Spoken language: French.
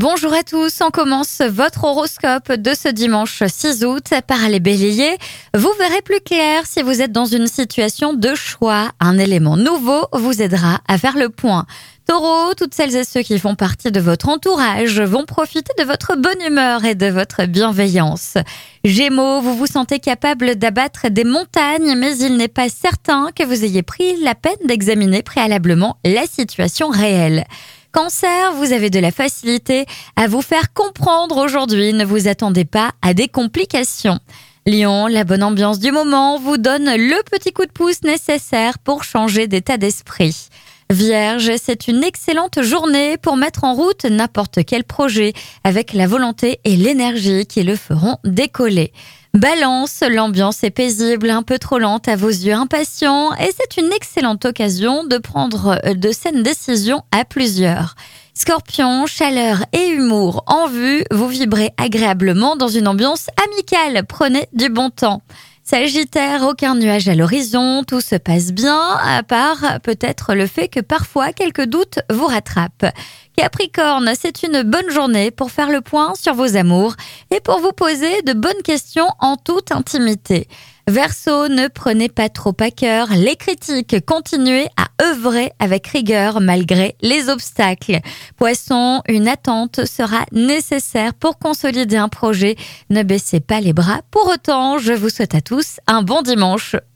Bonjour à tous, on commence votre horoscope de ce dimanche 6 août par les béliers. Vous verrez plus clair si vous êtes dans une situation de choix. Un élément nouveau vous aidera à faire le point. Taureau, toutes celles et ceux qui font partie de votre entourage vont profiter de votre bonne humeur et de votre bienveillance. Gémeaux, vous vous sentez capable d'abattre des montagnes, mais il n'est pas certain que vous ayez pris la peine d'examiner préalablement la situation réelle. Cancer, vous avez de la facilité à vous faire comprendre aujourd'hui. Ne vous attendez pas à des complications. Lion, la bonne ambiance du moment vous donne le petit coup de pouce nécessaire pour changer d'état d'esprit. Vierge, c'est une excellente journée pour mettre en route n'importe quel projet avec la volonté et l'énergie qui le feront décoller. Balance, l'ambiance est paisible, un peu trop lente à vos yeux impatients et c'est une excellente occasion de prendre de saines décisions à plusieurs. Scorpion, chaleur et humour en vue, vous vibrez agréablement dans une ambiance amicale, prenez du bon temps. Sagittaire, aucun nuage à l'horizon, tout se passe bien, à part peut-être le fait que parfois quelques doutes vous rattrapent. Capricorne, c'est une bonne journée pour faire le point sur vos amours et pour vous poser de bonnes questions en toute intimité. Verseau, ne prenez pas trop à cœur les critiques, continuez à œuvrer avec rigueur malgré les obstacles. Poisson, une attente sera nécessaire pour consolider un projet. Ne baissez pas les bras. Pour autant, je vous souhaite à tous un bon dimanche.